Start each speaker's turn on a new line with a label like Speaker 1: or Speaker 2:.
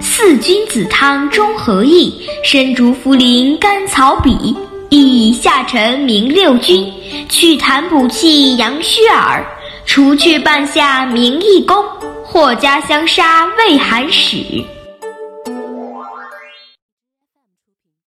Speaker 1: 四君子汤中和益，生竹茯苓甘草比，以下沉明六君，去痰补气阳虚耳，除去半夏明益功，或加香砂味寒使。